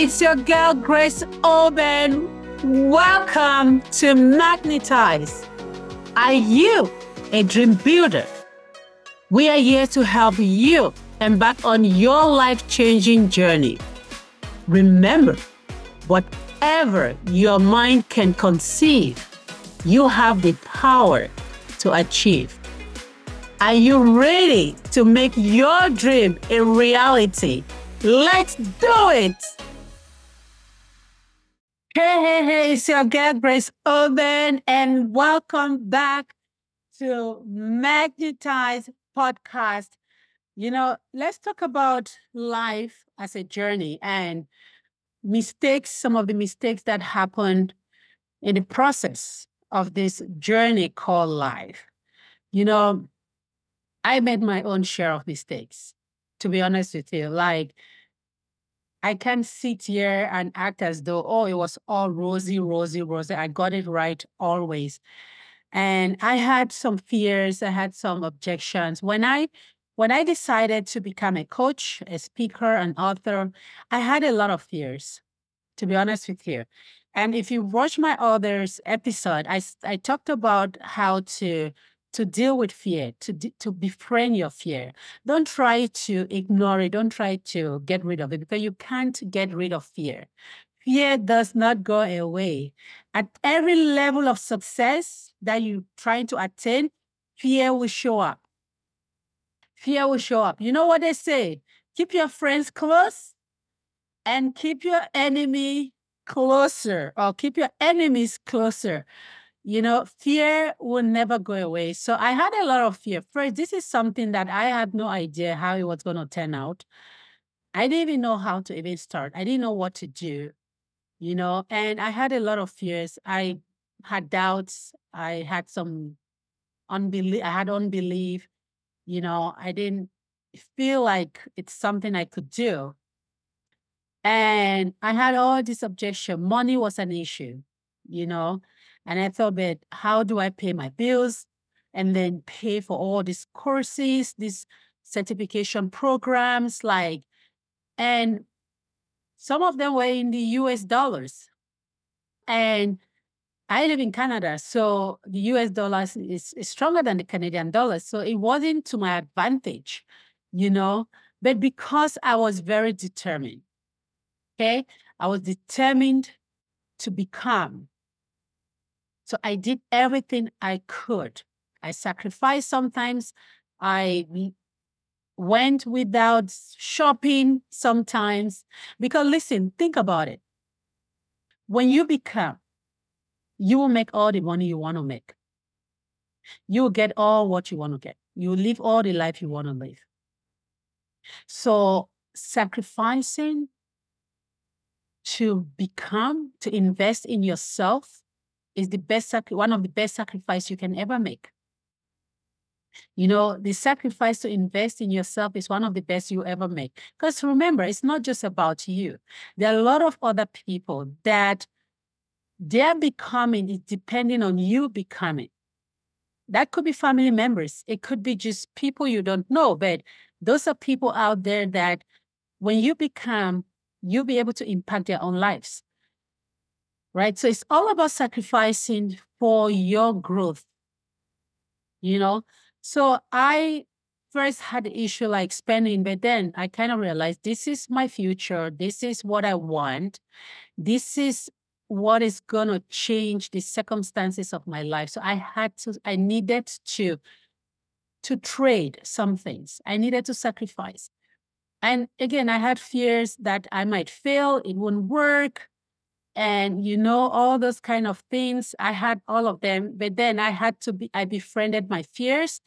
it's your girl Grace Oben. Welcome to Magnetize. Are you a dream builder? We are here to help you embark on your life changing journey. Remember, whatever your mind can conceive, you have the power to achieve. Are you ready to make your dream a reality? Let's do it! Hey, hey, hey, it's your girl Grace Oben, and welcome back to Magnetize Podcast. You know, let's talk about life as a journey and mistakes, some of the mistakes that happened in the process of this journey called life. You know, I made my own share of mistakes, to be honest with you. Like, I can't sit here and act as though, oh, it was all rosy, rosy, rosy. I got it right always. And I had some fears, I had some objections. When I when I decided to become a coach, a speaker, an author, I had a lot of fears, to be honest with you. And if you watch my others episode, I, I talked about how to to deal with fear, to, to befriend your fear. Don't try to ignore it. Don't try to get rid of it because you can't get rid of fear. Fear does not go away. At every level of success that you're trying to attain, fear will show up. Fear will show up. You know what they say? Keep your friends close and keep your enemy closer or keep your enemies closer you know, fear will never go away. So I had a lot of fear. First, this is something that I had no idea how it was going to turn out. I didn't even know how to even start. I didn't know what to do, you know, and I had a lot of fears. I had doubts. I had some unbelief. I had unbelief. You know, I didn't feel like it's something I could do. And I had all this objection. Money was an issue, you know. And I thought, but how do I pay my bills and then pay for all these courses, these certification programs, like, and some of them were in the US dollars. And I live in Canada, so the US dollar is, is stronger than the Canadian dollar. So it wasn't to my advantage, you know, but because I was very determined, okay, I was determined to become so I did everything I could. I sacrificed sometimes. I went without shopping sometimes. Because listen, think about it. When you become, you will make all the money you want to make. You will get all what you want to get. You will live all the life you want to live. So sacrificing to become, to invest in yourself, is the best one of the best sacrifice you can ever make. You know, the sacrifice to invest in yourself is one of the best you ever make. Because remember, it's not just about you. There are a lot of other people that their becoming is depending on you becoming. That could be family members. It could be just people you don't know, but those are people out there that when you become, you'll be able to impact their own lives right? So it's all about sacrificing for your growth, you know? So I first had the issue like spending, but then I kind of realized this is my future. This is what I want. This is what is going to change the circumstances of my life. So I had to, I needed to, to trade some things. I needed to sacrifice. And again, I had fears that I might fail, it wouldn't work, and you know all those kind of things i had all of them but then i had to be i befriended my fears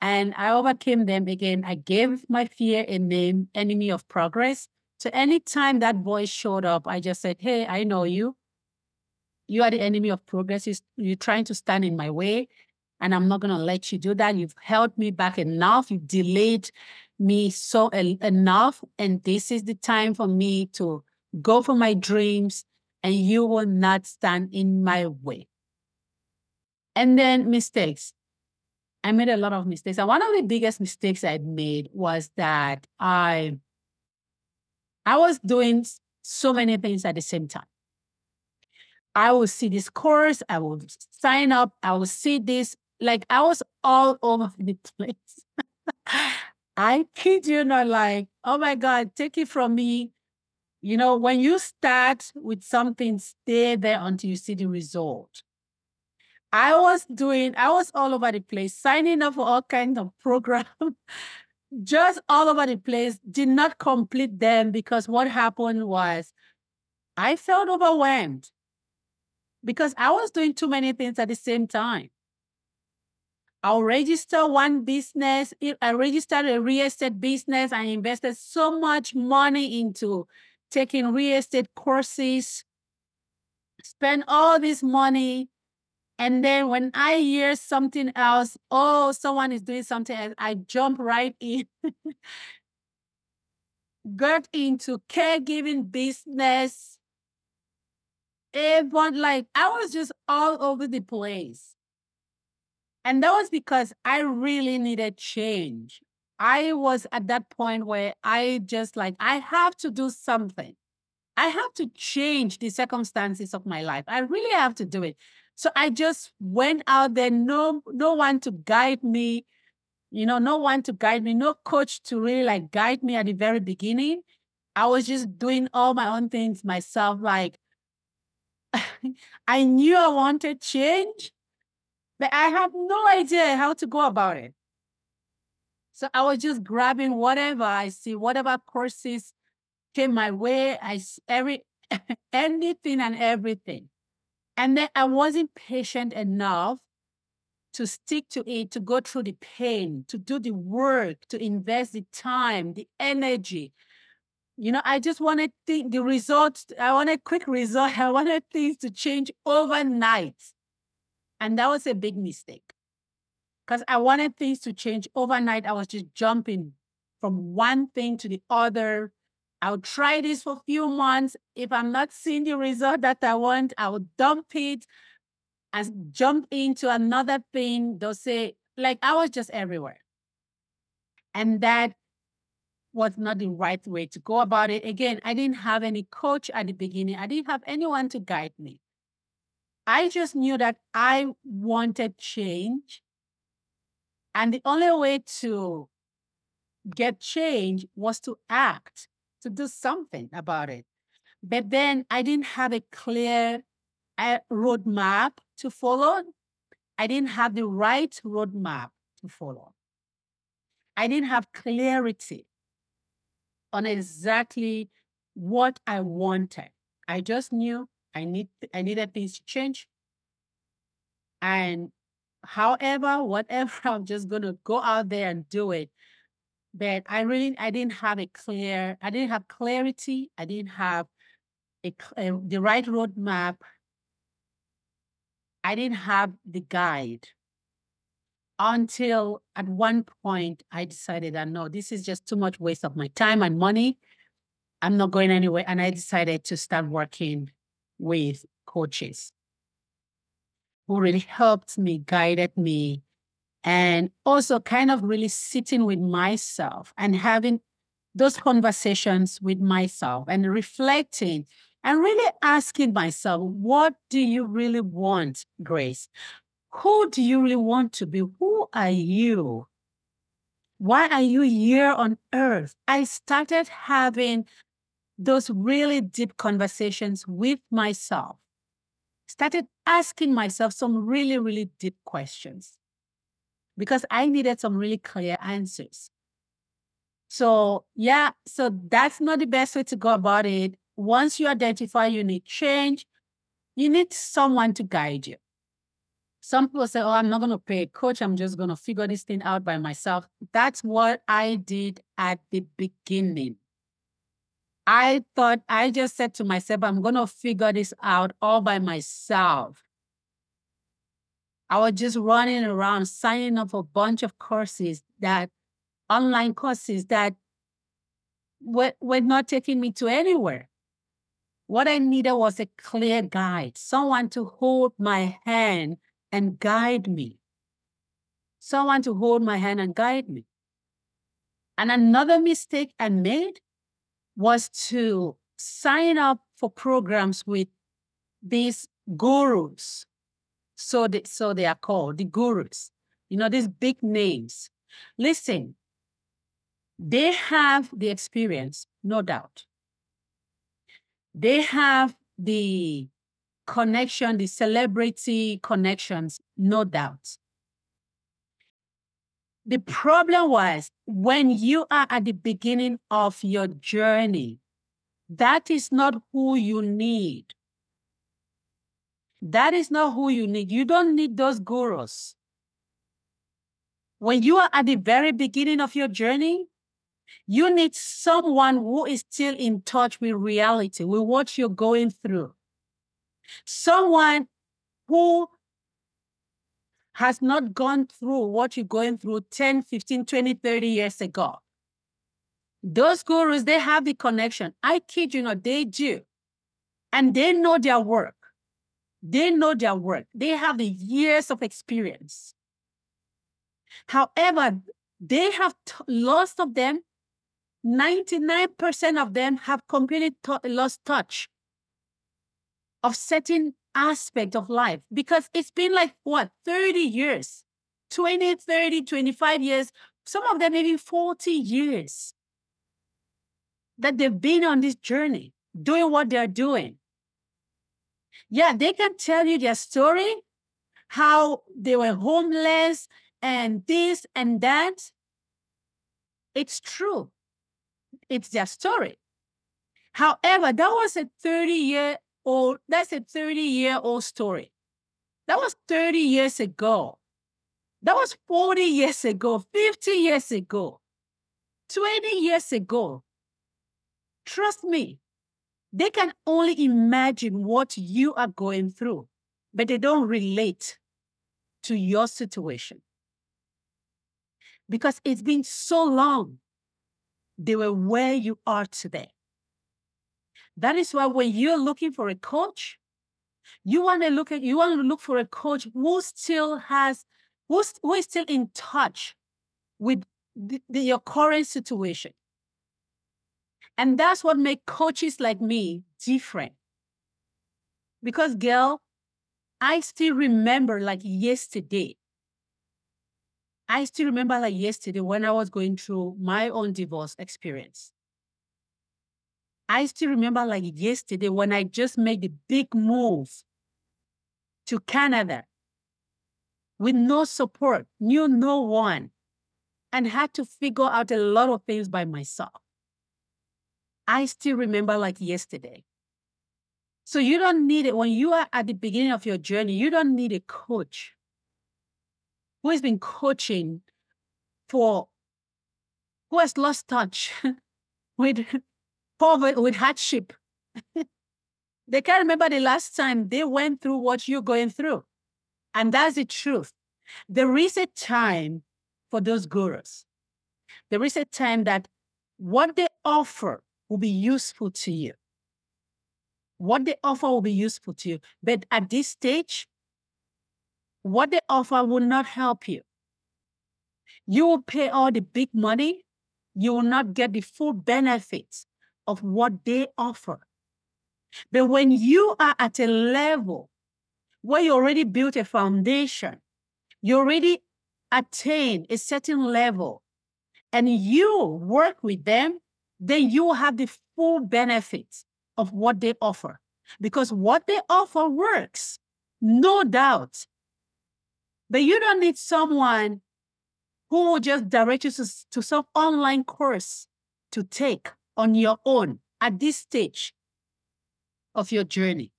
and i overcame them again. I gave my fear a name enemy of progress. So anytime that voice showed up i just said hey i know you. You are the enemy of progress. You're trying to stand in my way and i'm not going to let you do that. You've held me back enough. You've delayed me so enough and this is the time for me to go for my dreams and you will not stand in my way. And then mistakes. I made a lot of mistakes. And one of the biggest mistakes I made was that I I was doing so many things at the same time. I will see this course, I will sign up, I will see this. Like I was all over the place. I kid you not, like, oh my God, take it from me. You know, when you start with something, stay there until you see the result. I was doing, I was all over the place, signing up for all kinds of programs, just all over the place, did not complete them because what happened was I felt overwhelmed because I was doing too many things at the same time. I'll register one business. I registered a real estate business. I invested so much money into taking real estate courses, spend all this money. And then when I hear something else, oh, someone is doing something else, I jump right in. Got into caregiving business. Eh, Everyone, like, I was just all over the place. And that was because I really needed change. I was at that point where I just like, I have to do something. I have to change the circumstances of my life. I really have to do it. So I just went out there, no, no one to guide me, you know, no one to guide me, no coach to really like guide me at the very beginning. I was just doing all my own things myself. Like I knew I wanted change, but I have no idea how to go about it. So I was just grabbing whatever I see, whatever courses came my way. I every anything and everything. And then I wasn't patient enough to stick to it, to go through the pain, to do the work, to invest the time, the energy. You know, I just wanted the, the results. I wanted quick results. I wanted things to change overnight. And that was a big mistake because I wanted things to change overnight. I was just jumping from one thing to the other. I'll try this for a few months. If I'm not seeing the result that I want, I will dump it and jump into another thing. They'll say, like, I was just everywhere. And that was not the right way to go about it. Again, I didn't have any coach at the beginning, I didn't have anyone to guide me. I just knew that I wanted change. And the only way to get change was to act, to do something about it. But then I didn't have a clear uh, roadmap to follow. I didn't have the right roadmap to follow. I didn't have clarity on exactly what I wanted. I just knew I need I needed things to change. And however, whatever, I'm just gonna go out there and do it. But I really I didn't have a clear, I didn't have clarity, I didn't have a, a the right roadmap. I didn't have the guide until at one point I decided that no, this is just too much waste of my time and money. I'm not going anywhere. And I decided to start working with coaches who really helped me, guided me, and also kind of really sitting with myself and having those conversations with myself and reflecting and really asking myself, what do you really want, Grace? Who do you really want to be? Who are you? Why are you here on earth? I started having those really deep conversations with myself, started asking myself some really, really deep questions because I needed some really clear answers. So, yeah, so that's not the best way to go about it. Once you identify you need change, you need someone to guide you. Some people say, Oh, I'm not going to pay a coach. I'm just going to figure this thing out by myself. That's what I did at the beginning. I thought, I just said to myself, I'm going to figure this out all by myself. I was just running around signing up a bunch of courses that online courses that were, were not taking me to anywhere. What I needed was a clear guide, someone to hold my hand and guide me. Someone to hold my hand and guide me. And another mistake I made was to sign up for programs with these gurus. So they, so they are called the gurus. You know, these big names. Listen, they have the experience, no doubt. They have the connection, the celebrity connections, no doubt. The problem was when you are at the beginning of your journey, that is not who you need. That is not who you need. You don't need those gurus. When you are at the very beginning of your journey, you need someone who is still in touch with reality, with what you're going through. Someone who has not gone through what you're going through 10, 15, 20, 30 years ago. Those gurus, they have the connection. I kid you not, they do. And they know their work. They know their work. They have the years of experience. However, they have t- lost of them 99% of them have completely t- lost touch of certain aspect of life because it's been like what 30 years? 20 30 25 years some of them maybe 40 years that they've been on this journey doing what they're doing. Yeah they can tell you their story how they were homeless and this and that. It's true. It's their story. However, that was a 30 year old, that's a 30 year old story. That was 30 years ago. That was 40 years ago, 50 years ago, 20 years ago. Trust me, they can only imagine what you are going through, but they don't relate to your situation. Because it's been so long they were where you are today. That is why when you're looking for a coach, you want to look at you want to look for a coach who still has who's, who is still in touch with the, the, your current situation. And that's what makes coaches like me different. Because, girl, I still remember like yesterday I still remember like yesterday when I was going through my own divorce experience. I still remember like yesterday when I just made the big move to Canada with no support, knew no one, and had to figure out a lot of things by myself. I still remember like yesterday. So you don't need it when you are at the beginning of your journey, you don't need a coach who has been coaching for, who has lost touch with poverty, with hardship. they can't remember the last time they went through what you're going through. And that's the truth. There is a time for those gurus. There is a time that what they offer will be useful to you. What they offer will be useful to you. But at this stage, what they offer will not help you. You will pay all the big money, you will not get the full benefits of what they offer. But when you are at a level where you already built a foundation, you already attain a certain level, and you work with them, then you will have the full benefits of what they offer. Because what they offer works, no doubt. But you don't need someone who will just direct you to, to some online course to take on your own at this stage of your journey.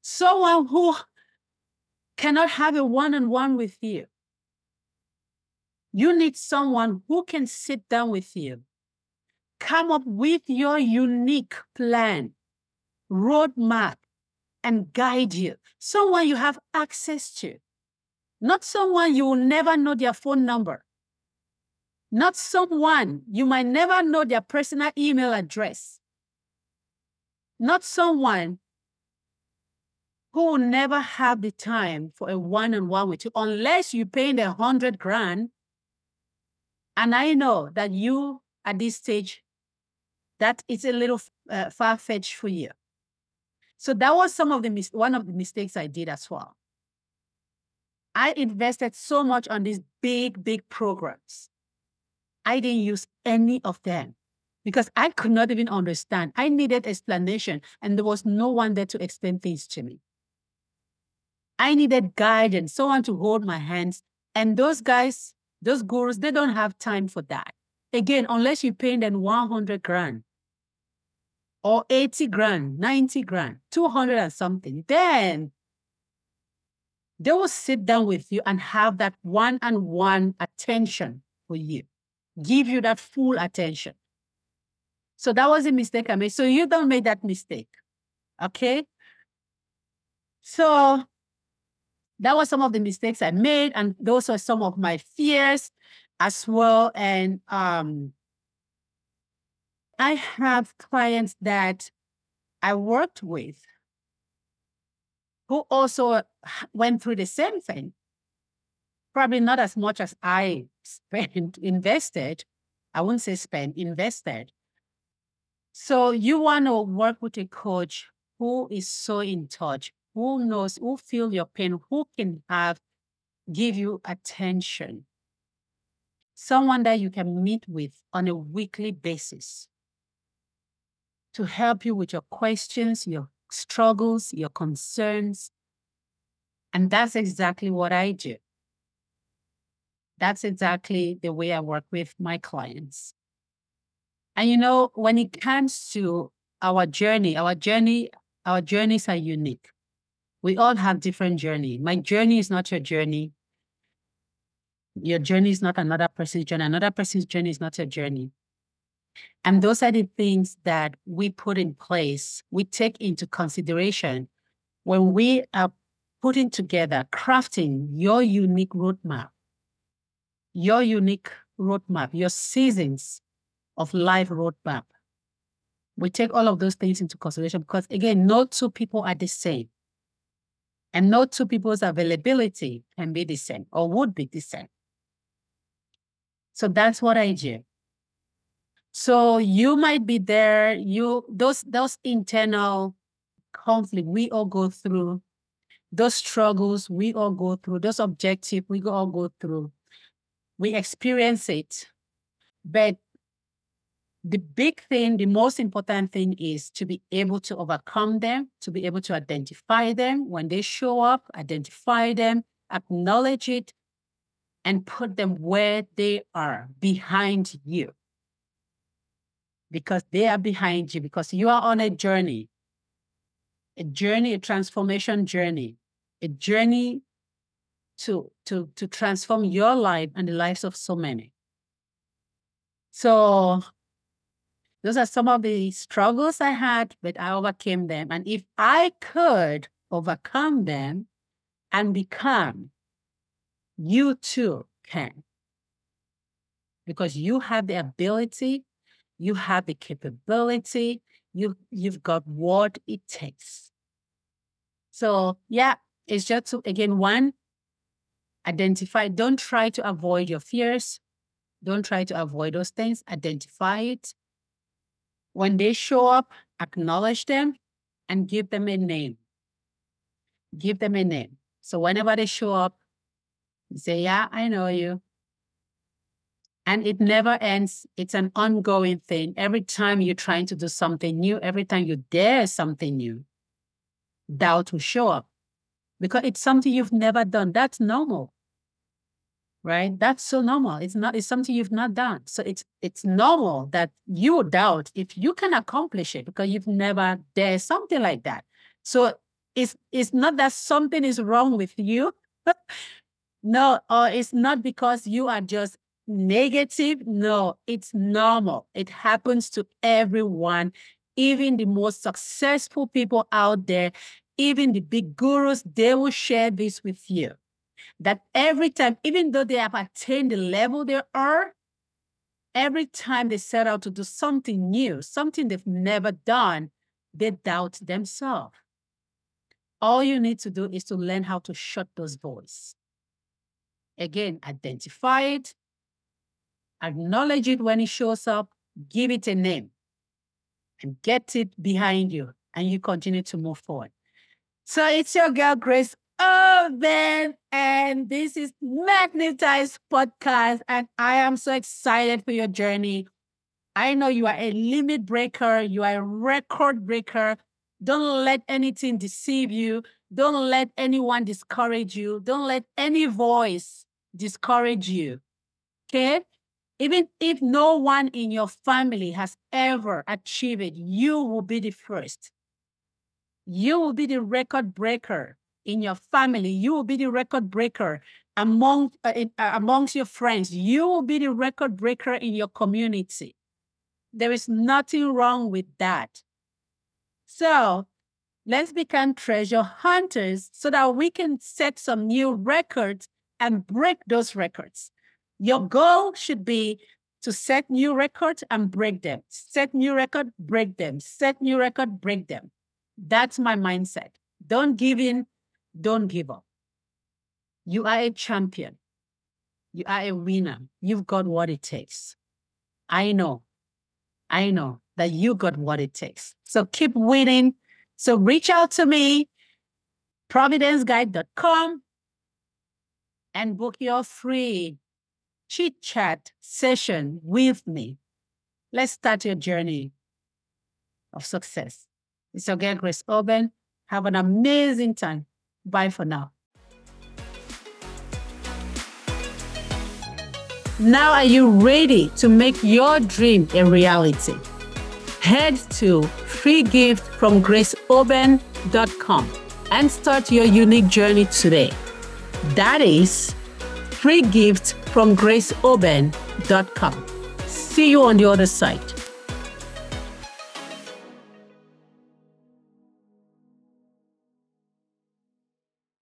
Someone who cannot have a one on one with you. You need someone who can sit down with you, come up with your unique plan, roadmap, and guide you. Someone you have access to. Not someone you will never know their phone number. Not someone you might never know their personal email address. Not someone who will never have the time for a one-on-one with you unless you pay the hundred grand. And I know that you at this stage, that is a little uh, far fetched for you. So that was some of the mis- one of the mistakes I did as well. I invested so much on these big, big programs. I didn't use any of them because I could not even understand. I needed explanation, and there was no one there to explain things to me. I needed guidance, someone to hold my hands. And those guys, those gurus, they don't have time for that. Again, unless you pay them 100 grand or 80 grand, 90 grand, 200 and something, then they will sit down with you and have that one on one attention for you, give you that full attention. So that was a mistake I made. So you don't make that mistake. Okay. So that was some of the mistakes I made, and those are some of my fears as well. And um, I have clients that I worked with who also went through the same thing. Probably not as much as I spent, invested. I wouldn't say spent, invested. So you want to work with a coach who is so in touch, who knows, who feel your pain, who can have give you attention. Someone that you can meet with on a weekly basis to help you with your questions, your struggles, your concerns. And that's exactly what I do. That's exactly the way I work with my clients. And you know, when it comes to our journey, our journey, our journeys are unique. We all have different journey. My journey is not your journey. Your journey is not another person's journey. Another person's journey is not your journey. And those are the things that we put in place, we take into consideration when we are putting together, crafting your unique roadmap, your unique roadmap, your seasons of life roadmap. We take all of those things into consideration because, again, no two people are the same. And no two people's availability can be the same or would be the same. So that's what I do. So you might be there, you those those internal conflict we all go through, those struggles we all go through, those objectives we all go through. We experience it. But the big thing, the most important thing is to be able to overcome them, to be able to identify them. When they show up, identify them, acknowledge it, and put them where they are behind you. Because they are behind you, because you are on a journey, a journey, a transformation journey, a journey to, to, to transform your life and the lives of so many. So those are some of the struggles I had, but I overcame them. And if I could overcome them and become, you too can. Because you have the ability you have the capability, you you've got what it takes. So yeah, it's just to, again one, identify, don't try to avoid your fears. Don't try to avoid those things. Identify it. When they show up, acknowledge them and give them a name. Give them a name. So whenever they show up, say, Yeah, I know you and it never ends. It's an ongoing thing. Every time you're trying to do something new, every time you dare something new, doubt will show up because it's something you've never done. That's normal, right? That's so normal. It's not. It's something you've not done. So it's it's normal that you doubt if you can accomplish it because you've never dared something like that. So it's it's not that something is wrong with you. no, or it's not because you are just negative. No, it's normal. It happens to everyone, even the most successful people out there, even the big gurus, they will share this with you. That every time, even though they have attained the level they are, every time they set out to do something new, something they've never done, they doubt themselves. All you need to do is to learn how to shut those voices. Again, identify it, acknowledge it when it shows up, give it a name. and get it behind you and you continue to move forward. So it's your girl, Grace Oben, and this is Magnetized Podcast. And I am so excited for your journey. I know you are a limit breaker, you are a record breaker. Don't let anything deceive you. Don't let anyone discourage you. Don't let any voice discourage you. Okay? Even if no one in your family has ever achieved it, you will be the first. You will be the record breaker in your family. You will be the record breaker among uh, in, uh, amongst your friends. You will be the record breaker in your community. There is nothing wrong with that. So let's become treasure hunters so that we can set some new records and break those records. Your goal should be to set new records and break them. Set new record, break them. Set new record, break them. That's my mindset. Don't give in, don't give up. You are a champion. You are a winner. You've got what it takes. I know. I know that you got what it takes. So keep winning. So reach out to me, providenceguide.com, and book your free chit chat session with me. Let's start your journey of success. It's your girl, Grace Oben. Have an amazing time. Bye for now. Now, are you ready to make your dream a reality? Head to freegiftfromgraceoben.com and start your unique journey today. That is freegiftfromgraceoben.com. See you on the other side.